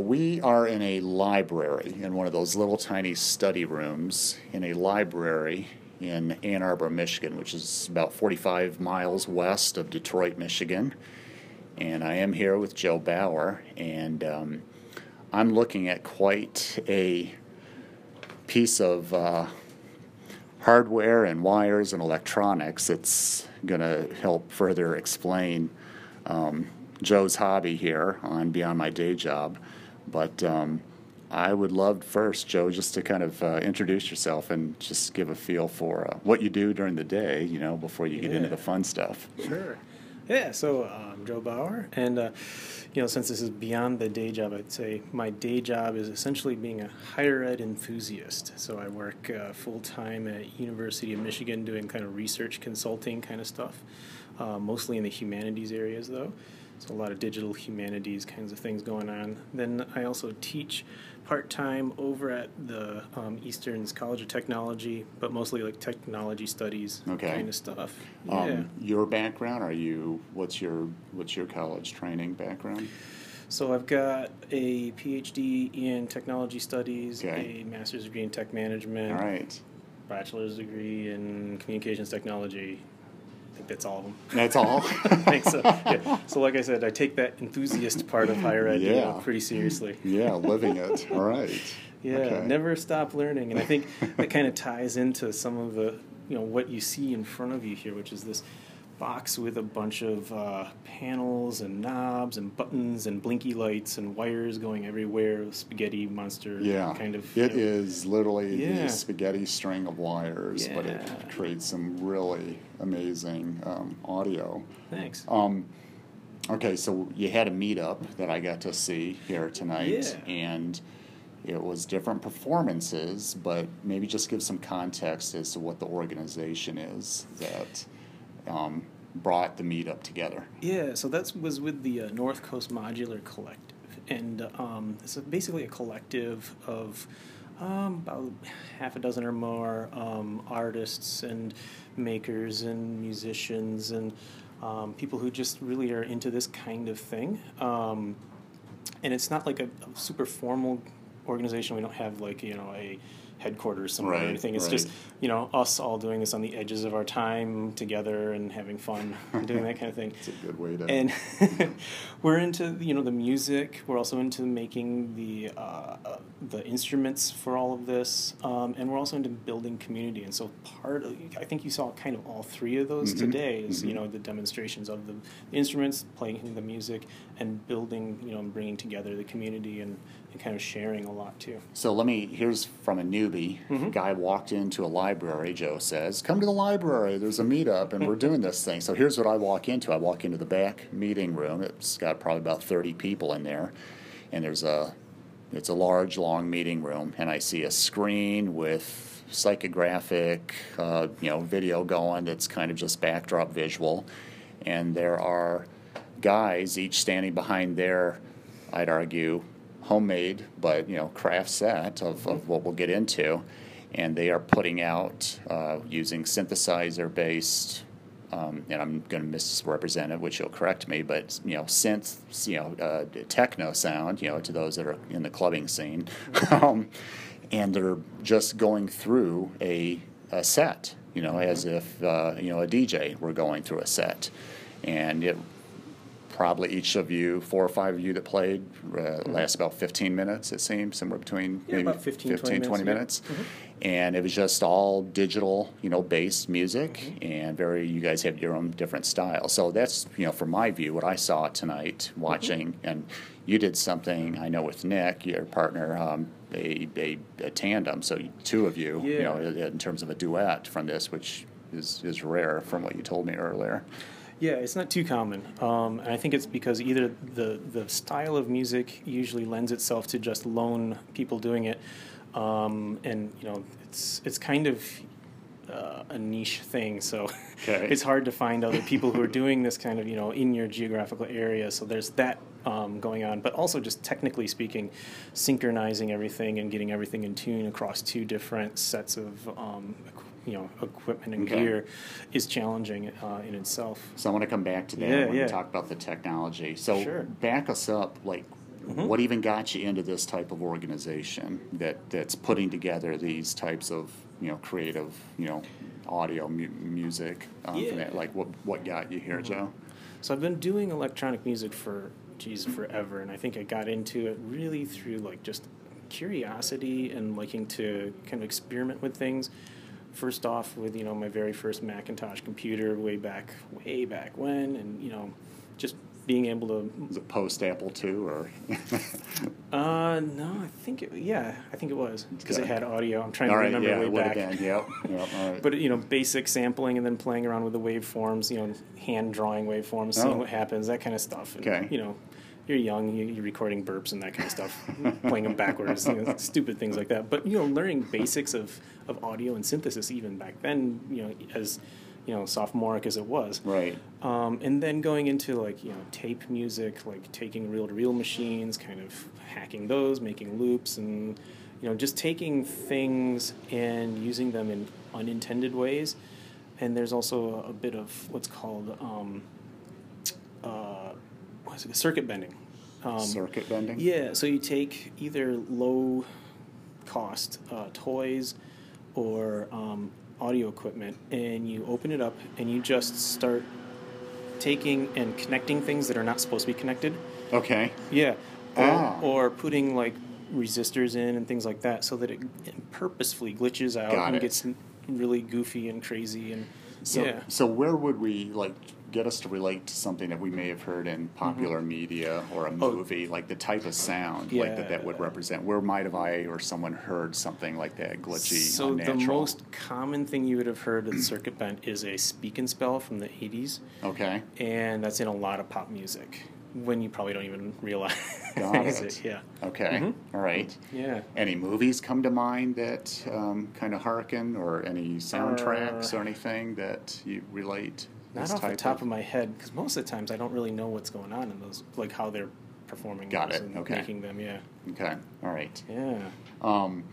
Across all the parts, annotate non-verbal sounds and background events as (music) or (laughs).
we are in a library, in one of those little tiny study rooms, in a library in Ann Arbor, Michigan, which is about 45 miles west of Detroit, Michigan. And I am here with Joe Bauer, and um, I'm looking at quite a piece of uh, hardware and wires and electronics that's going to help further explain um, Joe's hobby here on Beyond My Day Job. But um, I would love first, Joe, just to kind of uh, introduce yourself and just give a feel for uh, what you do during the day, you know, before you get Yeah. into the fun stuff. Sure. Yeah, so I'm Joe Bauer, and uh, you know, since this is beyond the day job, I'd say my day job is essentially being a higher ed enthusiast. So I work uh, full time at University of Michigan doing kind of research consulting kind of stuff, uh, mostly in the humanities areas though. So a lot of digital humanities kinds of things going on. Then I also teach part time over at the um, Eastern's College of Technology, but mostly like technology studies Okay. kind of stuff. Um, yeah. Your background? Are you? What's your What's your college training background? So I've got a PhD in technology studies, Okay. a master's degree in tech management, All right, bachelor's degree in communications technology. Think that's all of them. that's all. (laughs) I think so. Yeah. So like I said, I take that enthusiast part of higher ed you know, pretty seriously. yeah, living it. (laughs) All right. Yeah, Okay. never stop learning, and I think that kind of ties into some of the you know what you see in front of you here, which is this box with a bunch of uh, panels and knobs and buttons and blinky lights and wires going everywhere. Spaghetti monster Yeah, kind of. It you know. is literally Yeah. the spaghetti string of wires, but it creates some really amazing um, audio. Thanks. Um, okay, so you had a meetup that I got to see here tonight, Yeah. and it was different performances, but maybe just give some context as to what the organization is that um, brought the meetup together. Yeah, so that was with the uh, North Coast Modular Collective, and um, it's basically a collective of um, about half a dozen or more um, artists and makers and musicians and um, people who just really are into this kind of thing. Um, and it's not like a, a super formal organization. We don't have like you know a headquarters somewhere Right, or anything. It's right. just you know us all doing this on the edges of our time together and having fun and doing that kind of thing. (laughs) It's a good way to. And (laughs) we're into you know the music. We're also into making the uh, the instruments for all of this, um, and we're also into building community. And so part of I think you saw kind of all three of those Mhm, today. Is you mhm. know the demonstrations of the instruments, playing the music, and building you know and bringing together the community and, and kind of sharing a lot too. So let me, here's from a newbie. Mhm. Guy walked into a library, Joe says, Come to the library, there's a meetup, and we're (laughs) doing this thing. So here's what I walk into I walk into the back meeting room. It's got probably about 30 people in there, and there's a, it's a large, long meeting room, and I see a screen with psychographic, uh, you know, video going that's kind of just backdrop visual, and there are guys each standing behind their, I'd argue, homemade but you know craft set of, of what we'll get into, and they are putting out uh, using synthesizer based. Um, and I'm going to misrepresent it, which you'll correct me, but you know, synth, you know, uh, techno sound, you know, to those that are in the clubbing scene, (laughs) um, and they're just going through a, a set, you know, as if uh, you know a DJ were going through a set, and it probably each of you, four or five of you that played, uh, lasts about 15 minutes, it seems, somewhere between Mm-hmm. Yeah, maybe about 15, 20 20 minutes, minutes. yeah. Mm-hmm. And it was just all digital, you know, based music, Mm-hmm. and very, you guys have your own different style. So that's, you know, from my view, what I saw tonight Mm-hmm. watching, and you did something, I know with Nick, your partner, um, a, a, a tandem, so two of you, you know, in terms of a duet from this, which is, is rare from what you told me earlier. Yeah, it's not too common, um, and I think it's because either the the style of music usually lends itself to just lone people doing it, um, and you know it's it's kind of uh, a niche thing. So Okay. (laughs) it's hard to find other people who are doing this kind of you know in your geographical area. So there's that um, going on, but also just technically speaking, synchronizing everything and getting everything in tune across two different sets of um, you know equipment and Okay. gear is challenging uh, in itself. So I want to come back to that Yeah, when yeah. we talk about the technology. So Sure. back us up, like Mm-hmm. what even got you into this type of organization that that's putting together these types of you know creative you know audio mu- music? Um, Yeah. that? Like what what got you here, Joe? So I've been doing electronic music for geez forever, and I think I got into it really through like just curiosity and liking to kind of experiment with things. First off, with you know my very first Macintosh computer way back way back when, and you know just being able to. Was it post Apple II or? (laughs) Uh, no, I think it, yeah, I think it was because it had audio. I'm trying all to right, remember yeah, way back. been. Yep, yep. All right. (laughs) But you know, basic sampling and then playing around with the waveforms, you know, hand drawing waveforms, seeing Oh. what happens, that kind of stuff. And, Okay. You know, you're young, you- you're recording burps and that kind of stuff, (laughs) playing them backwards, you know, stupid things like that. But you know, learning basics of of audio and synthesis even back then, you know, as you know, sophomoric as it was. right. Um, and then going into like you know tape music, like taking reel-to-reel machines, kind of hacking those, making loops, and you know just taking things and using them in unintended ways. And there's also a, bit of what's called um, uh, what is it? Circuit bending. Um, Circuit bending. yeah, so you take either low cost uh, toys or um, audio equipment and you open it up and you just start taking and connecting things that are not supposed to be connected. Okay. Yeah. Or, Ah. or putting like resistors in and things like that so that it, purposefully glitches out Got and it. gets really goofy and crazy and So, yeah. so where would we like get us to relate to something that we may have heard in popular media or a Mm-hmm. Oh. movie, like the type of sound like that that would represent? Where might have I or someone heard something like that glitchy, So unnatural? the most common thing you would have heard at Circuit Bent is a speak and spell from the 80s. okay, and that's in a lot of pop music when you probably don't even realize it. (laughs) it. Yeah, okay, Mm-hmm. all right. yeah. Any movies come to mind that um, kind of harken, or any soundtracks Uh, or anything that you relate? Not off the top of my head, because most of the times I don't really know what's going on in those, like how they're performing Got those it, and okay. making them. Yeah, Okay, all right. yeah. Um,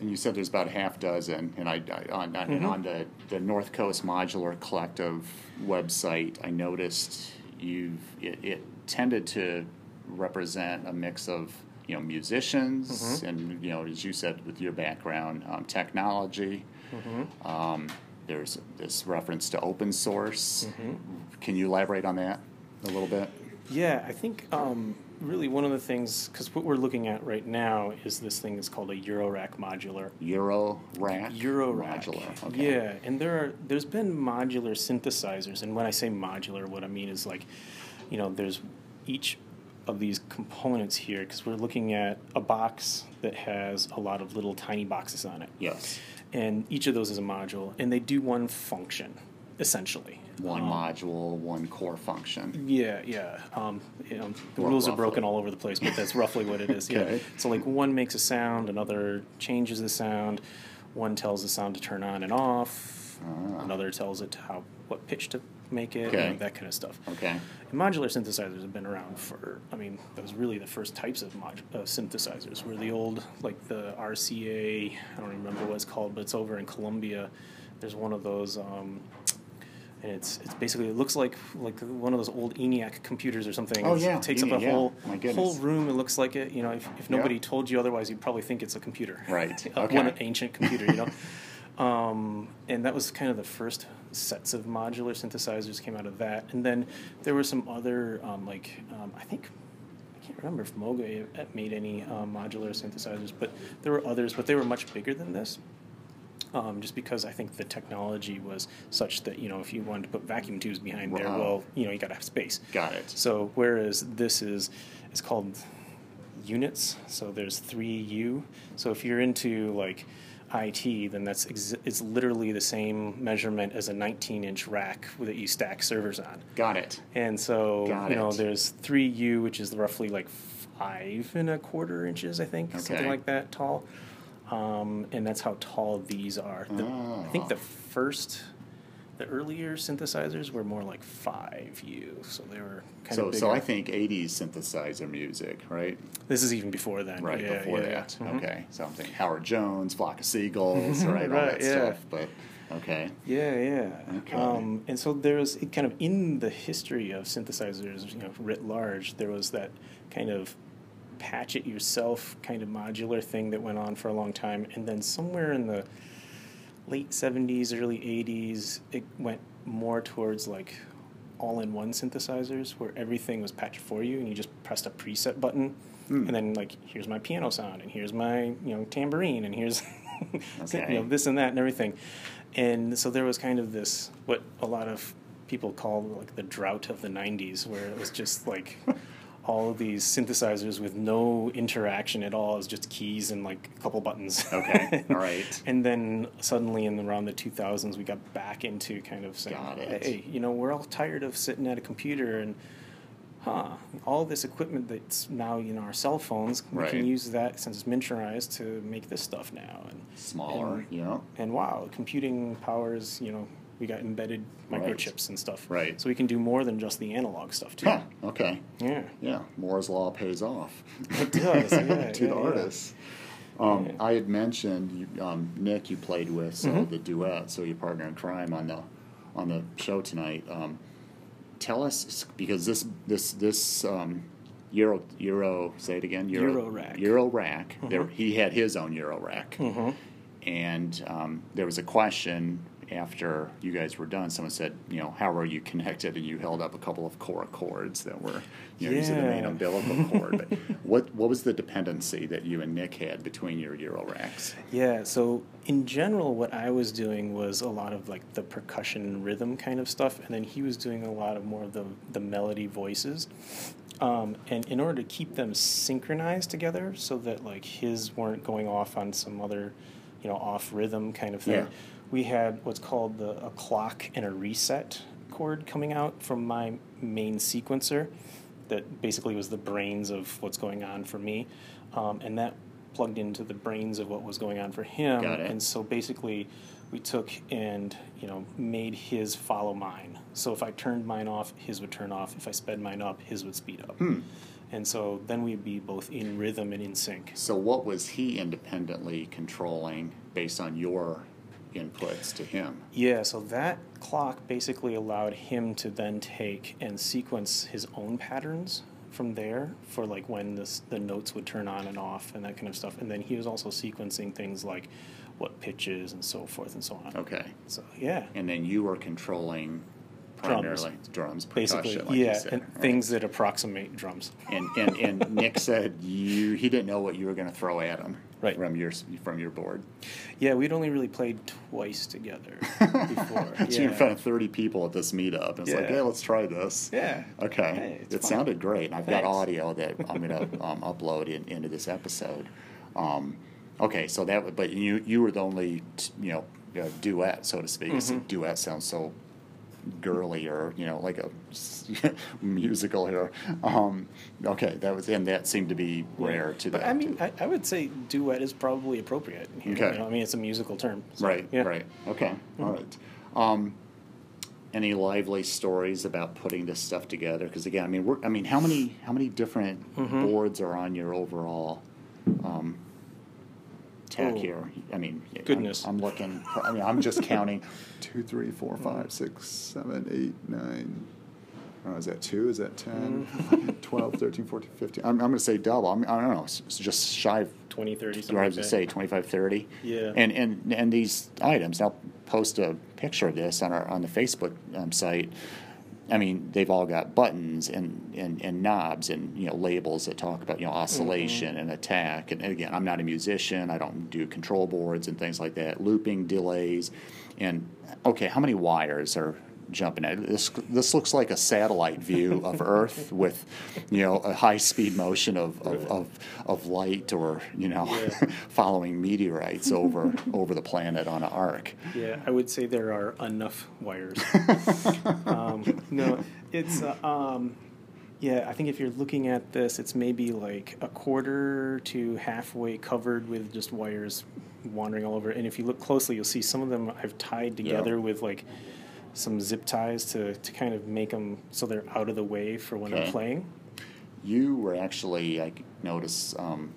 and you said there's about a half dozen, and I, I on, on, Mm-hmm. on the, the North Coast Modular Collective website, I noticed you it, it tended to represent a mix of you know musicians Mm-hmm. and you know as you said with your background um, technology. Mm-hmm. Um, there's this reference to open source. Mm-hmm. Can you elaborate on that a little bit? Yeah, I think um, really one of the things, because what we're looking at right now is this thing that's called a Eurorack modular. Euro rack Eurorack. modular. Okay. Yeah, and there are there's been modular synthesizers, and when I say modular, what I mean is like, you know, there's each of these components here because we're looking at a box that has a lot of little tiny boxes on it, Yes. And each of those is a module, and they do one function, essentially. One Um, module, one core function. Yeah, yeah. Um, you know, the Or rules are broken all over the place, but that's roughly what it is. Okay. Yeah. So like one makes a sound, another changes the sound, one tells the sound to turn on and off, Ah. another tells it how what pitch to make it, Okay. and that kind of stuff. Okay. And modular synthesizers have been around for. I mean, that was really the first types of mod, uh, synthesizers. Were the old like the RCA. I don't remember what it's called, but it's over in Columbia. There's one of those. Um, and it's it's basically it looks like like one of those old ENIAC computers or something. Oh, It's- yeah, it takes up a ENIAC, yeah. whole whole room. It looks like it. You know, if, if nobody Yeah. told you otherwise, you'd probably think it's a computer. Right, (laughs) okay. One ancient computer. You know. (laughs) Um, and that was kind of the first sets of modular synthesizers came out of that. And then there were some other, um, like, um, I think, I can't remember if Moog made any um, modular synthesizers, but there were others, but they were much bigger than this. Um, just because I think the technology was such that, you know, if you wanted to put vacuum tubes behind there, well, you know, you got to have space. Got it. So whereas this is it's called units, so there's three U. So if you're into like IT, then that's ex- it's literally the same measurement as a 19 inch rack that you stack servers on. Got it. And so Got you know it. there's three U, which is roughly like five and a quarter inches, I think, something like that tall. Um, and that's how tall these are. The, I think Ah. the first, the earlier synthesizers were more like five U, so they were kind So, of bigger. so I think '80s synthesizer music, right? This is even before then. Right yeah, before yeah, that. yeah. Okay. So I'm thinking Howard Jones, Flock of Seagulls, (laughs) right? All Right, that yeah. stuff. But okay. Yeah, yeah. Okay. Um, and so there's it kind of in the history of synthesizers, you know, writ large, there was that kind of patch it yourself kind of modular thing that went on for a long time. And then somewhere in the late 70s, early 80s, it went more towards like all in one synthesizers where everything was patched for you and you just pressed a preset button. Hmm. And then, like, here's my piano sound, and here's my, you know, tambourine, and here's, (laughs) Okay. you know, this and that and everything. And so there was kind of this, what a lot of people call like the drought of the 90s, where it was just like (laughs) all of these synthesizers with no interaction at all. It was just keys and like a couple buttons. Okay, (laughs) all right. and then suddenly in around the 2000s, we got back into kind of saying, hey, you know, we're all tired of sitting at a computer and huh, all this equipment that's now in our cell phones, we Right. can use that since it's miniaturized to make this stuff now. And Smaller, and, you know? and wow, computing powers, you know, we got embedded Right. microchips and stuff. Right. So we can do more than just the analog stuff too. Huh, okay. Yeah. Yeah, Moore's Law pays off. It does, yeah, (laughs) to yeah, the yeah. artists. Um. I had mentioned you, um, Nick. You played with so Mhm. the duet, so your partner in crime on the on the show tonight. Um, tell us because this this this um, Euro Euro say it again Euro rack. Euro rack. There, Mhm. he had his own Euro rack, Mm-hmm. and um, there was a question after you guys were done. Someone said, you know, how are you connected? And you held up a couple of core cords that were you know, using the main umbilical (laughs) cord. But what what was the dependency that you and Nick had between your Euro racks? Yeah, so in general, what I was doing was a lot of like the percussion rhythm kind of stuff, and then he was doing a lot of more of the, the melody voices. Um, and in order to keep them synchronized together so that like his weren't going off on some other, you know, off rhythm kind of thing, Yeah. We had what's called the, a clock and a reset cord coming out from my main sequencer that basically was the brains of what's going on for me. Um, and that plugged into the brains of what was going on for him. Got it. And so basically, we took and you know made his follow mine. So if I turned mine off, his would turn off. If I sped mine up, his would speed up. Hmm. And so then we'd be both in rhythm and in sync. So what was he independently controlling based on your inputs to him? Yeah, so that clock basically allowed him to then take and sequence his own patterns from there for like when this, the notes would turn on and off and that kind of stuff. And then he was also sequencing things like what pitches and so forth and so on. Okay. So yeah, And then you were controlling primarily drums, basically like yeah, said. and right? things that approximate drums. And, and and Nick said you he didn't know what you were going to throw at him Right. from your from your board. Yeah, we'd only really played twice together (laughs) before. (laughs) So you're in yeah. front of 30 people at this meetup. And it's like, Yeah. hey, let's try this. yeah. Okay. Hey, it fun. sounded great. And I've got audio that I'm going (laughs) to um, upload in, into this episode. Um, okay, so that, but you you were the only, you know, uh, duet, so to speak. Mhm. duet sounds so girly or, you know, like a (laughs) musical here. Um, okay, that was, and that seemed to be rare to But that. I mean, I, I would say duet is probably appropriate. Here, Okay. you know, I mean, it's a musical term. so, Right, yeah. right. Okay, all right. Um, any lively stories about putting this stuff together? Because again, I mean, we're, I mean, how many how many different Mhm. boards are on your overall um, tack Oh. here? I mean, I'm- Goodness. I'm, looking. I mean, I'm just (laughs) counting two, three, four, five, six, seven, eight, nine. Oh, is that two? Is that 10, Mm-hmm. (laughs) 12, 13, 14, 15? I'm, I'm going to say double. I'm, I don't know. It's it's just shy of 20, 30, what something I like was gonna say, 25, 30. Yeah. And, and, and these items, I'll post a picture of this on our, on the Facebook um, site. I mean, they've all got buttons and, and, and knobs and, you know, labels that talk about, you know, oscillation mm-hmm. and attack. And, again, I'm not a musician. I don't do control boards and things like that. Looping, delays. And, okay, how many wires are jumping at? This, this looks like a satellite view of (laughs) Earth with, you know, a high speed motion of, of, of, of light or, you know, Yeah. (laughs) following meteorites over, (laughs) over the planet on an arc. Yeah, I would say there are enough wires. um, no, it's uh, um, yeah. I think if you're looking at this, it's maybe like a quarter to halfway covered with just wires wandering all over. And if you look closely, you'll see some of them I've tied together with like some zip ties to to kind of make them so they're out of the way for when Okay. I'm playing. You were actually, I noticed, um,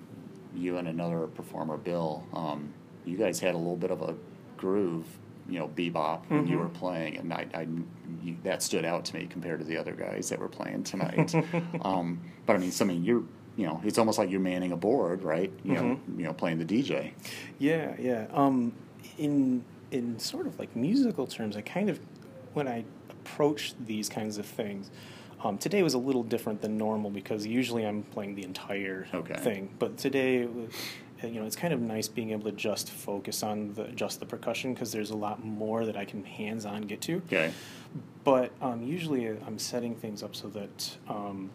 you and another performer, Bill, um, you guys had a little bit of a groove, you know, bebop when you Mhm. were playing, and I, I you, that stood out to me compared to the other guys that were playing tonight. (laughs) um, but I mean, so, I mean, you're you know, it's almost like you're manning a board, right? You know, Mm-hmm. you know, playing the DJ. Yeah, yeah. Um, in in sort of like musical terms, I kind of when I approach these kinds of things. Um, today was a little different than normal because usually I'm playing the entire Okay. thing, but today, uh, you know, it's kind of nice being able to just focus on the just the percussion because there's a lot more that I can hands-on get to. Okay. But um, usually I'm setting things up so that um,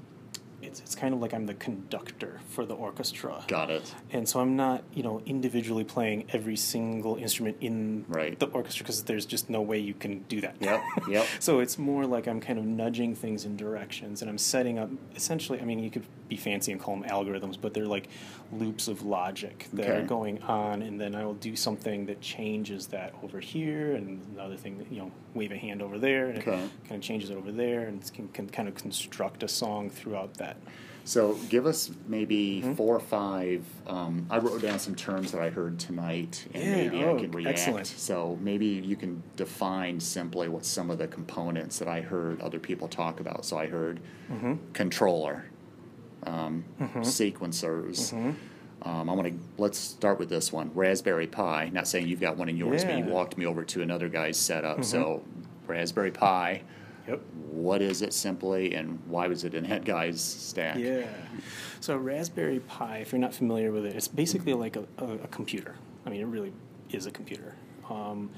it's, it's kind of like I'm the conductor for the orchestra. Got it. And so I'm not, you know, individually playing every single instrument in Right. the orchestra because there's just no way you can do that. Yep. Yep. (laughs) so it's more like I'm kind of nudging things in directions and I'm setting up essentially, I mean, you could be fancy and call them algorithms, but they're like loops of logic that Okay. are going on. And then I will do something that changes that over here and another thing that, you know, wave a hand over there and Okay. it kind of changes it over there and can, can kind of construct a song throughout that. So give us maybe Mm-hmm. four or five. Um, I wrote down some terms that I heard tonight, and Yeah, maybe oh, I can react. excellent. So maybe you can define simply what some of the components that I heard other people talk about. So I heard Mm-hmm. controller, um, sequencers. Mm-hmm. Um, I want to let's start with this one, Raspberry Pi. Not saying you've got one in yours, but you Mm-hmm. walked me over to another guy's setup. So Raspberry Pi. Yep. What is it simply, and why was it in that guy's stack? Yeah. So Raspberry Pi, if you're not familiar with it, it's basically like a, a, a computer. I mean, it really is a computer. Um,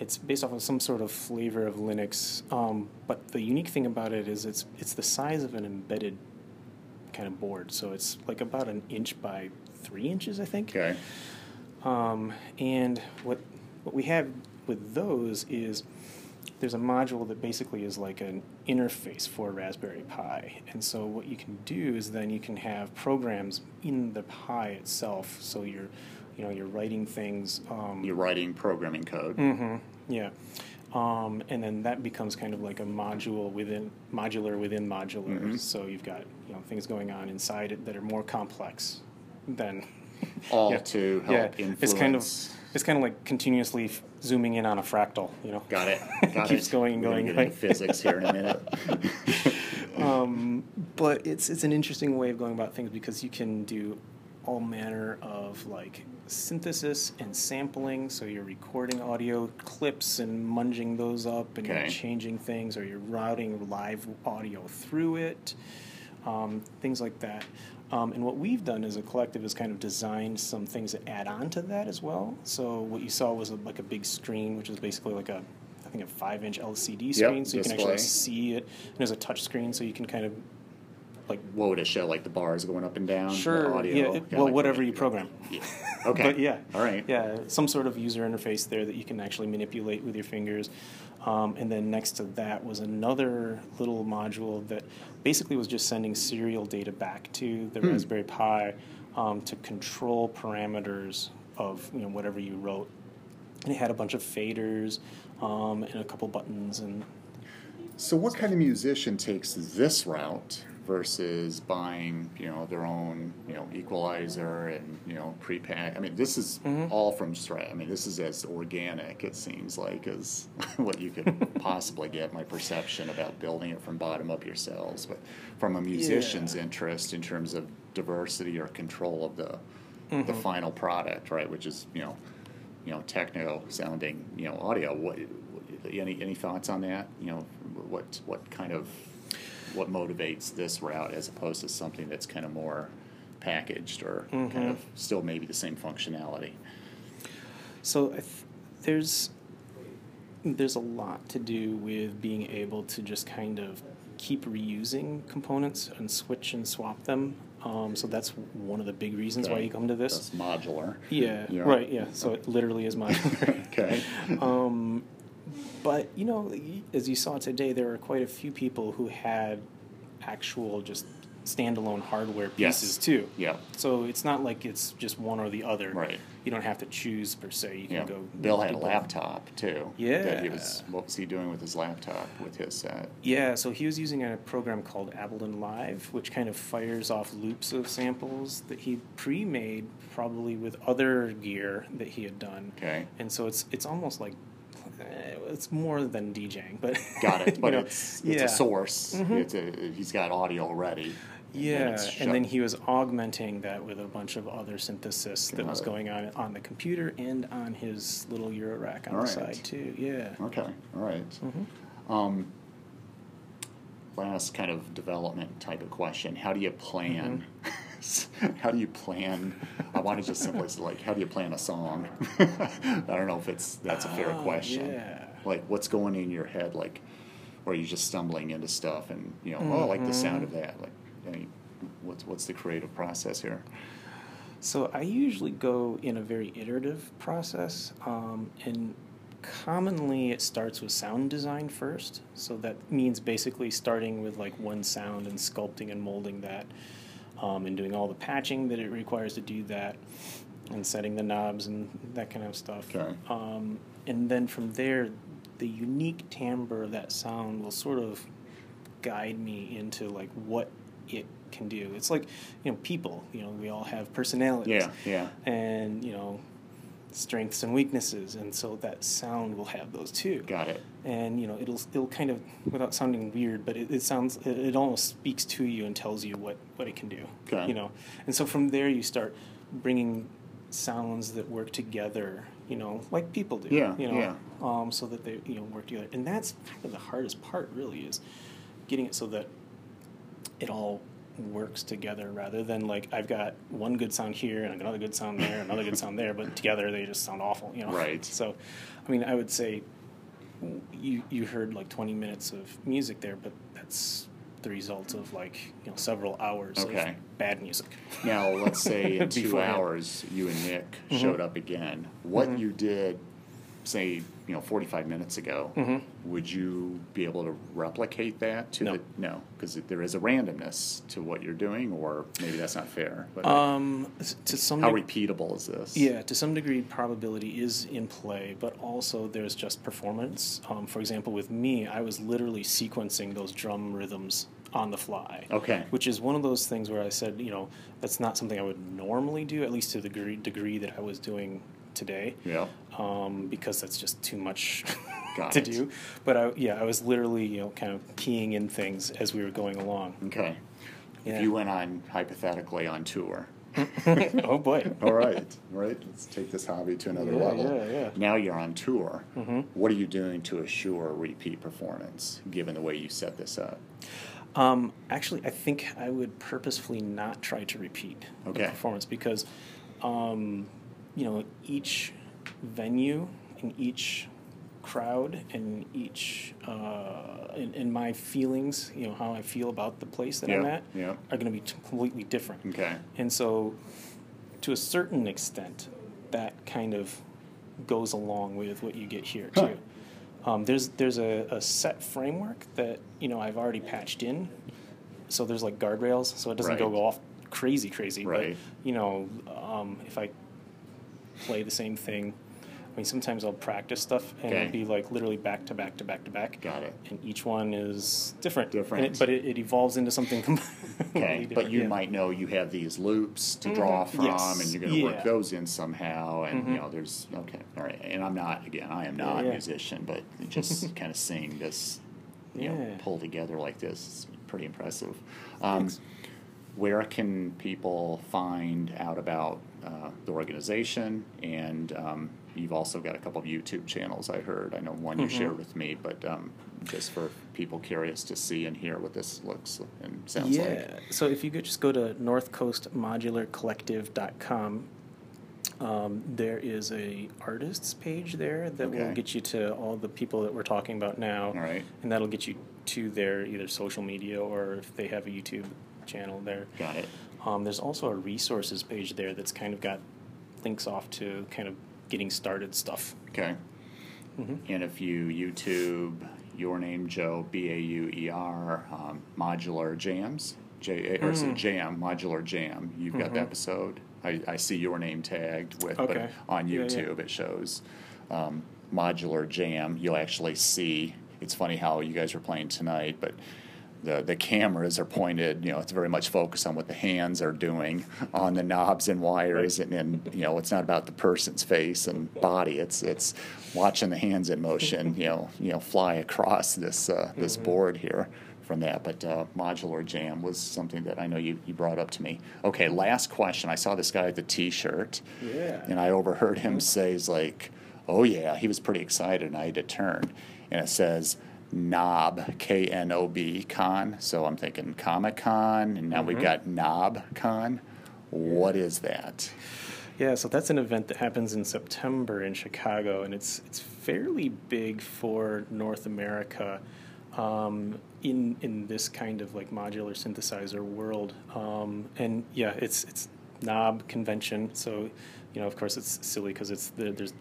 it's based off of some sort of flavor of Linux, um, but the unique thing about it is it's it's the size of an embedded kind of board. So it's like about an inch by three inches, I think. Okay. Um, and what what we have with those is there's a module that basically is like an interface for Raspberry Pi. And so what you can do is then you can have programs in the Pi itself. So you're you know you're writing things. Um, You're writing programming code. Mm-hmm. yeah. Um, and then that becomes kind of like a module within modular within modular. Mhm. So you've got you know things going on inside it that are more complex than (laughs) all Yeah. to help yeah, influence. it's kind of it's kind of like continuously f- zooming in on a fractal, you know. Got it. (laughs) Got keeps it. going and We're going Get into physics here in a minute. (laughs) Um, but it's it's an interesting way of going about things because you can do all manner of like synthesis and sampling. So you're recording audio clips and munging those up, and Okay. you're changing things, or you're routing live audio through it, um, things like that. Um, and what we've done as a collective is kind of designed some things that add on to that as well. So what you saw was a, like a big screen, which is basically like a I think a five-inch LCD Yep, screen, so you can actually see it. And there's a touch screen, so you can kind of like whoa to show? Like the bars going up and down? the sure, audio? yeah, it- well, like- whatever you program. Yeah. Okay. But yeah, All right. yeah, some sort of user interface there that you can actually manipulate with your fingers. Um, and then next to that was another little module that basically was just sending serial data back to the Hmm. Raspberry Pi um, to control parameters of you know whatever you wrote. And it had a bunch of faders um, and a couple buttons and So, what kind of musician takes this route versus buying, you know, their own, you know, equalizer and you know, pre-pack? I mean, this is Mhm. all from Strat. I mean, this is as organic it seems like as (laughs) what you could (laughs) possibly get. My perception about building it from bottom up yourselves, but from a musician's Yeah. interest in terms of diversity or control of the the Mhm. final product, right? Which is you know, you know, techno sounding, you know, audio. What, any any thoughts on that? You know, what what kind of what motivates this route as opposed to something that's kind of more packaged or kind Mhm. of still maybe the same functionality. So th- there's there's a lot to do with being able to just kind of keep reusing components and switch and swap them. Um, so that's one of the big reasons why you come to That's this. modular. Yeah, Yeah. right. Yeah, so it literally is modular. (laughs) Okay. (laughs) um, but you know, as you saw today, there were quite a few people who had actual just standalone hardware Yes. pieces too. Yeah. So it's not like it's just one or the other. Right. You don't have to choose per se. You can Yeah. go. Bill had a laptop too. That he Yeah. was. What was he doing with his laptop with his set? Yeah, so he was using a program called Ableton Live, which kind of fires off loops of samples that he pre-made, probably with other gear that he had done. Okay. And so it's it's almost like it's more than DJing, but (laughs) Got it. (laughs) you But know, it's it's yeah. a source. Mhm. It's a, he's got audio already. Yeah, and then he was augmenting that with a bunch of other synthesis that was it. going on on the computer and on his little Euro rack on All the right. side too. Yeah. Okay, all right. Mm-hmm. Um, last kind of development type of question: How do you plan? Mm-hmm. (laughs) (laughs) how do you plan? I want to just simply say, like, how do you plan a song? (laughs) I don't know if it's that's a fair Oh, question. yeah. Like, what's going in your head? Like, or are you just stumbling into stuff and you know, oh, I like the sound Mm-hmm. of that. Like, any, what's what's the creative process here? So I usually go in a very iterative process, um, and commonly it starts with sound design first. So that means basically starting with like one sound and sculpting and molding that, um, and doing all the patching that it requires to do that, and setting the knobs and that kind of stuff. Okay. Um, and then from there, the unique timbre of that sound will sort of guide me into like what it can do. It's like you know people. You know we all have personalities. Yeah, yeah. And you know strengths and weaknesses, and so that sound will have those too. Got it. And you know it'll it'll kind of without sounding weird, but it, it sounds it, it almost speaks to you and tells you what what it can do. Okay. You know, and so from there you start bringing sounds that work together. You know, like people do. Yeah, You know, yeah. um, so that they you know work together, and that's kind of the hardest part. Really, is getting it so that it all works together rather than like I've got one good sound here and another good sound there, another good sound there, but together they just sound awful. You know. Right. So, I mean, I would say you you heard like 20 minutes of music there, but that's the result of like you know several hours Okay. of bad music. Now, let's say in (laughs) two hours you and Nick Mm-hmm. showed up again. What you did, say, you know, 45 minutes ago, Mm-hmm. would you be able to replicate that to No. the no? Because there is a randomness to what you're doing, or maybe that's not fair. But Um, to some how deg- repeatable is this? Yeah, to some degree, probability is in play, but also there's just performance. Um, for example, with me, I was literally sequencing those drum rhythms on the fly. Okay. Which is one of those things where I said, you know, that's not something I would normally do, at least to the degree, degree that I was doing today. Yeah. Um, because that's just too much (laughs) to it. do. But I, yeah, I was literally, you know, kind of keying in things as we were going along. Okay. Yeah. If you went on hypothetically on tour. (laughs) oh boy. (laughs) All right, all right. Let's take this hobby to another Yeah, level. yeah, Mm-hmm. yeah. Now you're on tour. What are you doing to assure repeat performance, given the way you set this up? Um, actually, I think I would purposefully not try to repeat Okay. the performance because, um, you know, each venue and each crowd and each uh, and, and my feelings, you know, how I feel about the place that I'm at, yeah. are going to be t- completely different. Okay. And so, to a certain extent, that kind of goes along with what you get here Huh. too. Um, there's there's a, a set framework that you know I've already patched in, so there's like guardrails, so it doesn't Right. go off crazy crazy. Right. But you know, um, if I play the same thing, I mean sometimes I'll practice stuff and Okay. it'll be like literally back to back to back to back. Got it. And each one is different. Different. It- but it, it evolves into something (laughs) completely Okay, different. but you yeah. might know you have these loops to draw Mhm. from, Yes. and you're going to work those in somehow. And you Mhm. know, there's okay, all right. And I'm not again, I am not Yeah. a musician, but just (laughs) kind of seeing this, you know, pull together like this is pretty impressive. Um, Thanks. where can people find out about uh, the organization? And um, you've also got a couple of YouTube channels. I heard. I know one you Mhm. shared with me, but um, just for people curious to see and hear what this looks and sounds yeah. like. So if you could just go to northcoastmodularcollective.com, um, there is a artists page there that Okay. will get you to all the people that we're talking about now. Right. And that'll get you to their either social media or if they have a YouTube channel there. Got it. Um, there's also a resources page there that's kind of got links off to kind of getting started stuff. Okay. Mm-hmm. And if you YouTube your name, Joe, B A U E R, um, Modular Jams, J or Mm. Jam, Modular Jam, you've got the episode. I, I see your name tagged with, but Mm-hmm. Okay. on Yeah, yeah. YouTube it shows um, Modular Jam. You'll actually see. It's funny how you guys are playing tonight, but the, the cameras are pointed, you know, it's very much focused on what the hands are doing on the knobs and wires, and, and you know, it's not about the person's face and body. It's it's watching the hands in motion, you know, you know, fly across this uh, this board here. from that. But uh, modular jam was something that I know you, you brought up to me. Okay, last question. I saw this guy with the T-shirt, Yeah. and I overheard him say, "He's like, oh yeah," he was pretty excited, and I had to turn, and it says. Knob, K N O B Con. So I'm thinking Comic Con, and now we've got Knob Con. What is that? Yeah, so that's an event that happens in September in Chicago, and it's it's fairly big for North America um, in in this kind of like modular synthesizer world. Um, and yeah, it's it's knob convention. So you know, of course, it's silly because it's the, there's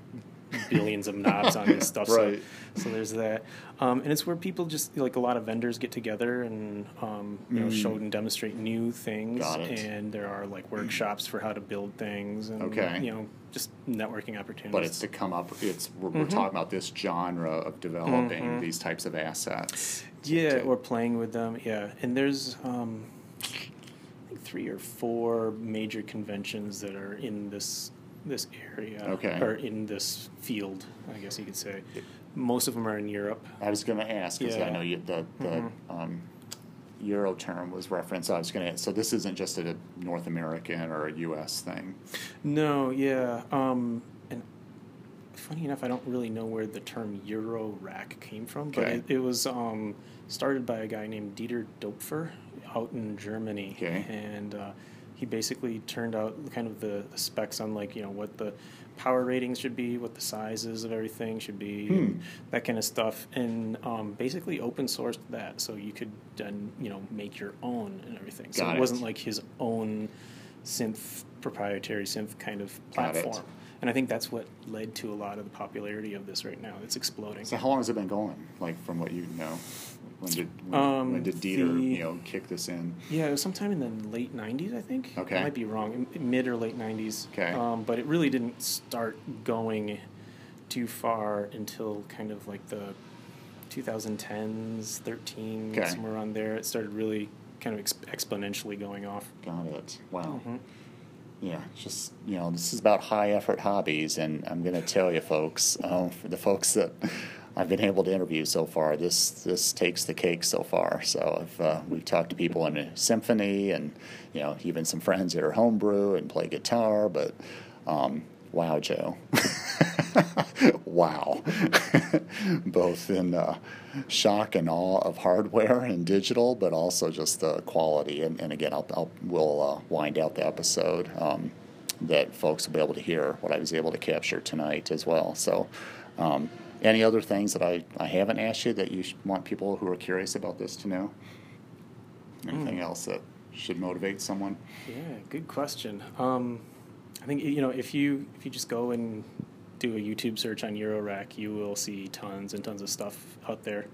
billions of knobs on this (laughs) stuff. Right. So, so there's that, um, and it's where people just like a lot of vendors get together and um, you know show and demonstrate new things. Mm. And there are like workshops for how to build things and Okay. you know just networking opportunities. But it's to come up. It's we're, Mm-hmm. we're talking about this genre of developing these types of assets. yeah, to- or playing with them. Yeah, and there's um, three or four major conventions that are in this this area Okay. or in this field. I guess you could say. Most of them are in Europe. I was going to ask because I Yeah. Mm-hmm. know you, the the um, Euro term was referenced. I was going to. So this isn't just a North American or a U.S. thing. No, yeah. Um, and funny enough, I don't really know where the term Euro rack came from, but it, it was um, started by a guy named Dieter Doepfer out in Germany. Okay. And uh, he basically turned out kind of the, the specs on like, you know, what the power ratings should be, what the sizes of everything should be, Hmm. and that kind of stuff. And um, basically open sourced that so you could then, you know, make your own and everything. So it it. wasn't like his own synth proprietary synth kind of platform. And I think that's what led to a lot of the popularity of this right now. It's exploding. So how long has it been going? Like from what you know, when did when, Um, when did Dieter the- you know kick this in? Yeah, it was sometime in the late '90s, I think. Okay. I might be wrong, mid or late '90s. Okay. Um, but it really didn't start going too far until kind of like the 2010s, 13, Okay. somewhere around there. It started really kind of ex- exponentially going off. Got it. Wow. Mhm. Yeah, just you know, this is about high effort hobbies, and I'm going to tell you, folks, um, for the folks that I've been able to interview so far, this this takes the cake so far. So uh, we've talked to people in a symphony, and you know, even some friends that are homebrew and play guitar, but um, wow, Joe, (laughs) wow, (laughs) both in uh, shock and awe of hardware and digital, but also just the quality. And, and again, I'll, I'll we'll uh, wind out the episode um, that folks will be able to hear what I was able to capture tonight as well. So, um, any other things that I, I haven't asked you that you want people who are curious about this to know? Anything else that should motivate someone? Yeah, good question. Um, I think you know if you if you just go and do a YouTube search on Eurorack, you will see tons and tons of stuff out there,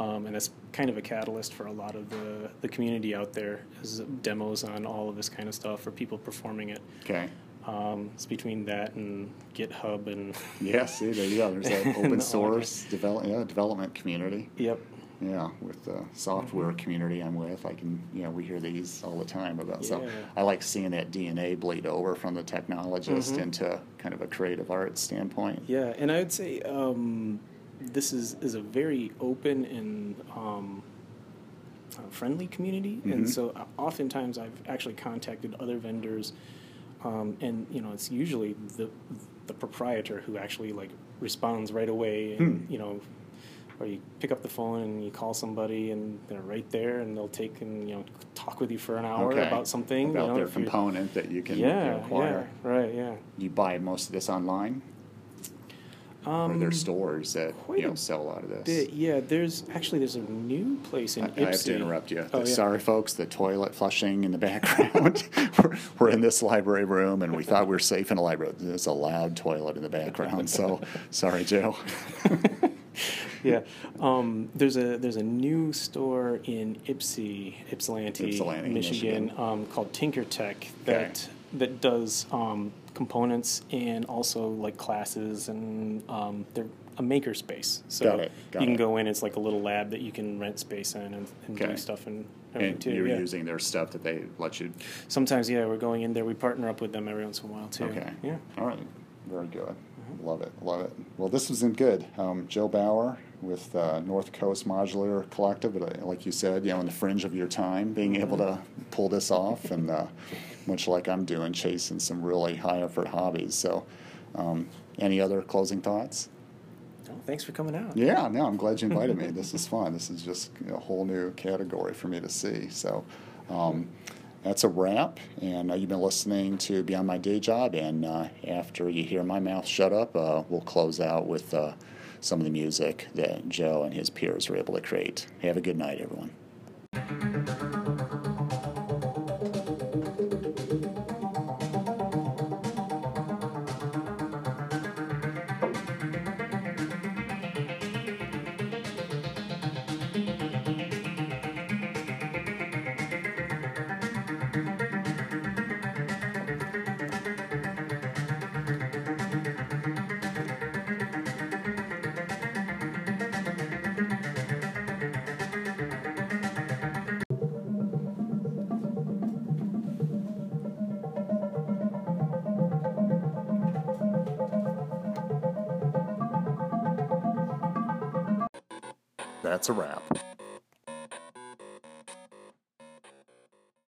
um, and that's kind of a catalyst for a lot of the the community out there. Is demos on all of this kind of stuff for people performing it. Okay. Um, it's between that and GitHub and (laughs) Yeah, see, there you go. There's that (laughs) open source develop, yeah, development community. yep. Yeah, with the software Mm-hmm. community I'm with, I can, you know, we hear these all the time about. So I like seeing that DNA bleed over from the technologist Mhm. into kind of a creative arts standpoint. Yeah, and I would say um, this is, is a very open and um, uh, friendly community, Mhm. and so uh, oftentimes I've actually contacted other vendors, um, and you know it's usually the the proprietor who actually like responds right away, and Hmm. you know. Or you pick up the phone and you call somebody, and they're right there, and they'll take and you know talk with you for an hour Okay. about something. About you know, their component that you can Yeah, acquire. yeah, right, yeah. You buy most of this online, or Um, there stores that you know sell a lot of this. bit, yeah. There's actually there's a new place in I, Ipsy. I have to interrupt you. Oh, yeah. Sorry, folks. The toilet flushing in the (laughs) background. we're, we're in this library room, and we thought we were safe in a library. There's a loud toilet in the background. So, (laughs) sorry, Joe. (laughs) yeah. Um, there's a there's a new store in Ipsy, Ypsilanti, Ypsilanti, Michigan, Michigan. Um, called TinkerTech that that does um, components and also like classes and um, they're a maker space. So Got it, got you can it. go in. It's like a little lab that you can rent space in and, and Okay. do stuff and And too. you're yeah. using their stuff that they let you. Sometimes, yeah, we're going in there. We partner up with them every once in a while too. Okay. Yeah. All right. Very good. Love it. Love it. Well, this was in good. Um, Joe Bauer, with uh, North Coast Modular Collective. But uh, like you said, you know, in the fringe of your time, being able to pull this off, and uh, much like I'm doing, chasing some really high effort hobbies. So, um, any other closing thoughts? Oh, thanks for coming out. Yeah, no, I'm glad you invited me. (laughs) This is fun. This is just a whole new category for me to see. So. Um, that's a wrap. And uh, you've been listening to Beyond My Day Job. And uh, after you hear my mouth shut up, uh, we'll close out with uh, some of the music that Joe and his peers were able to create. Have a good night, everyone.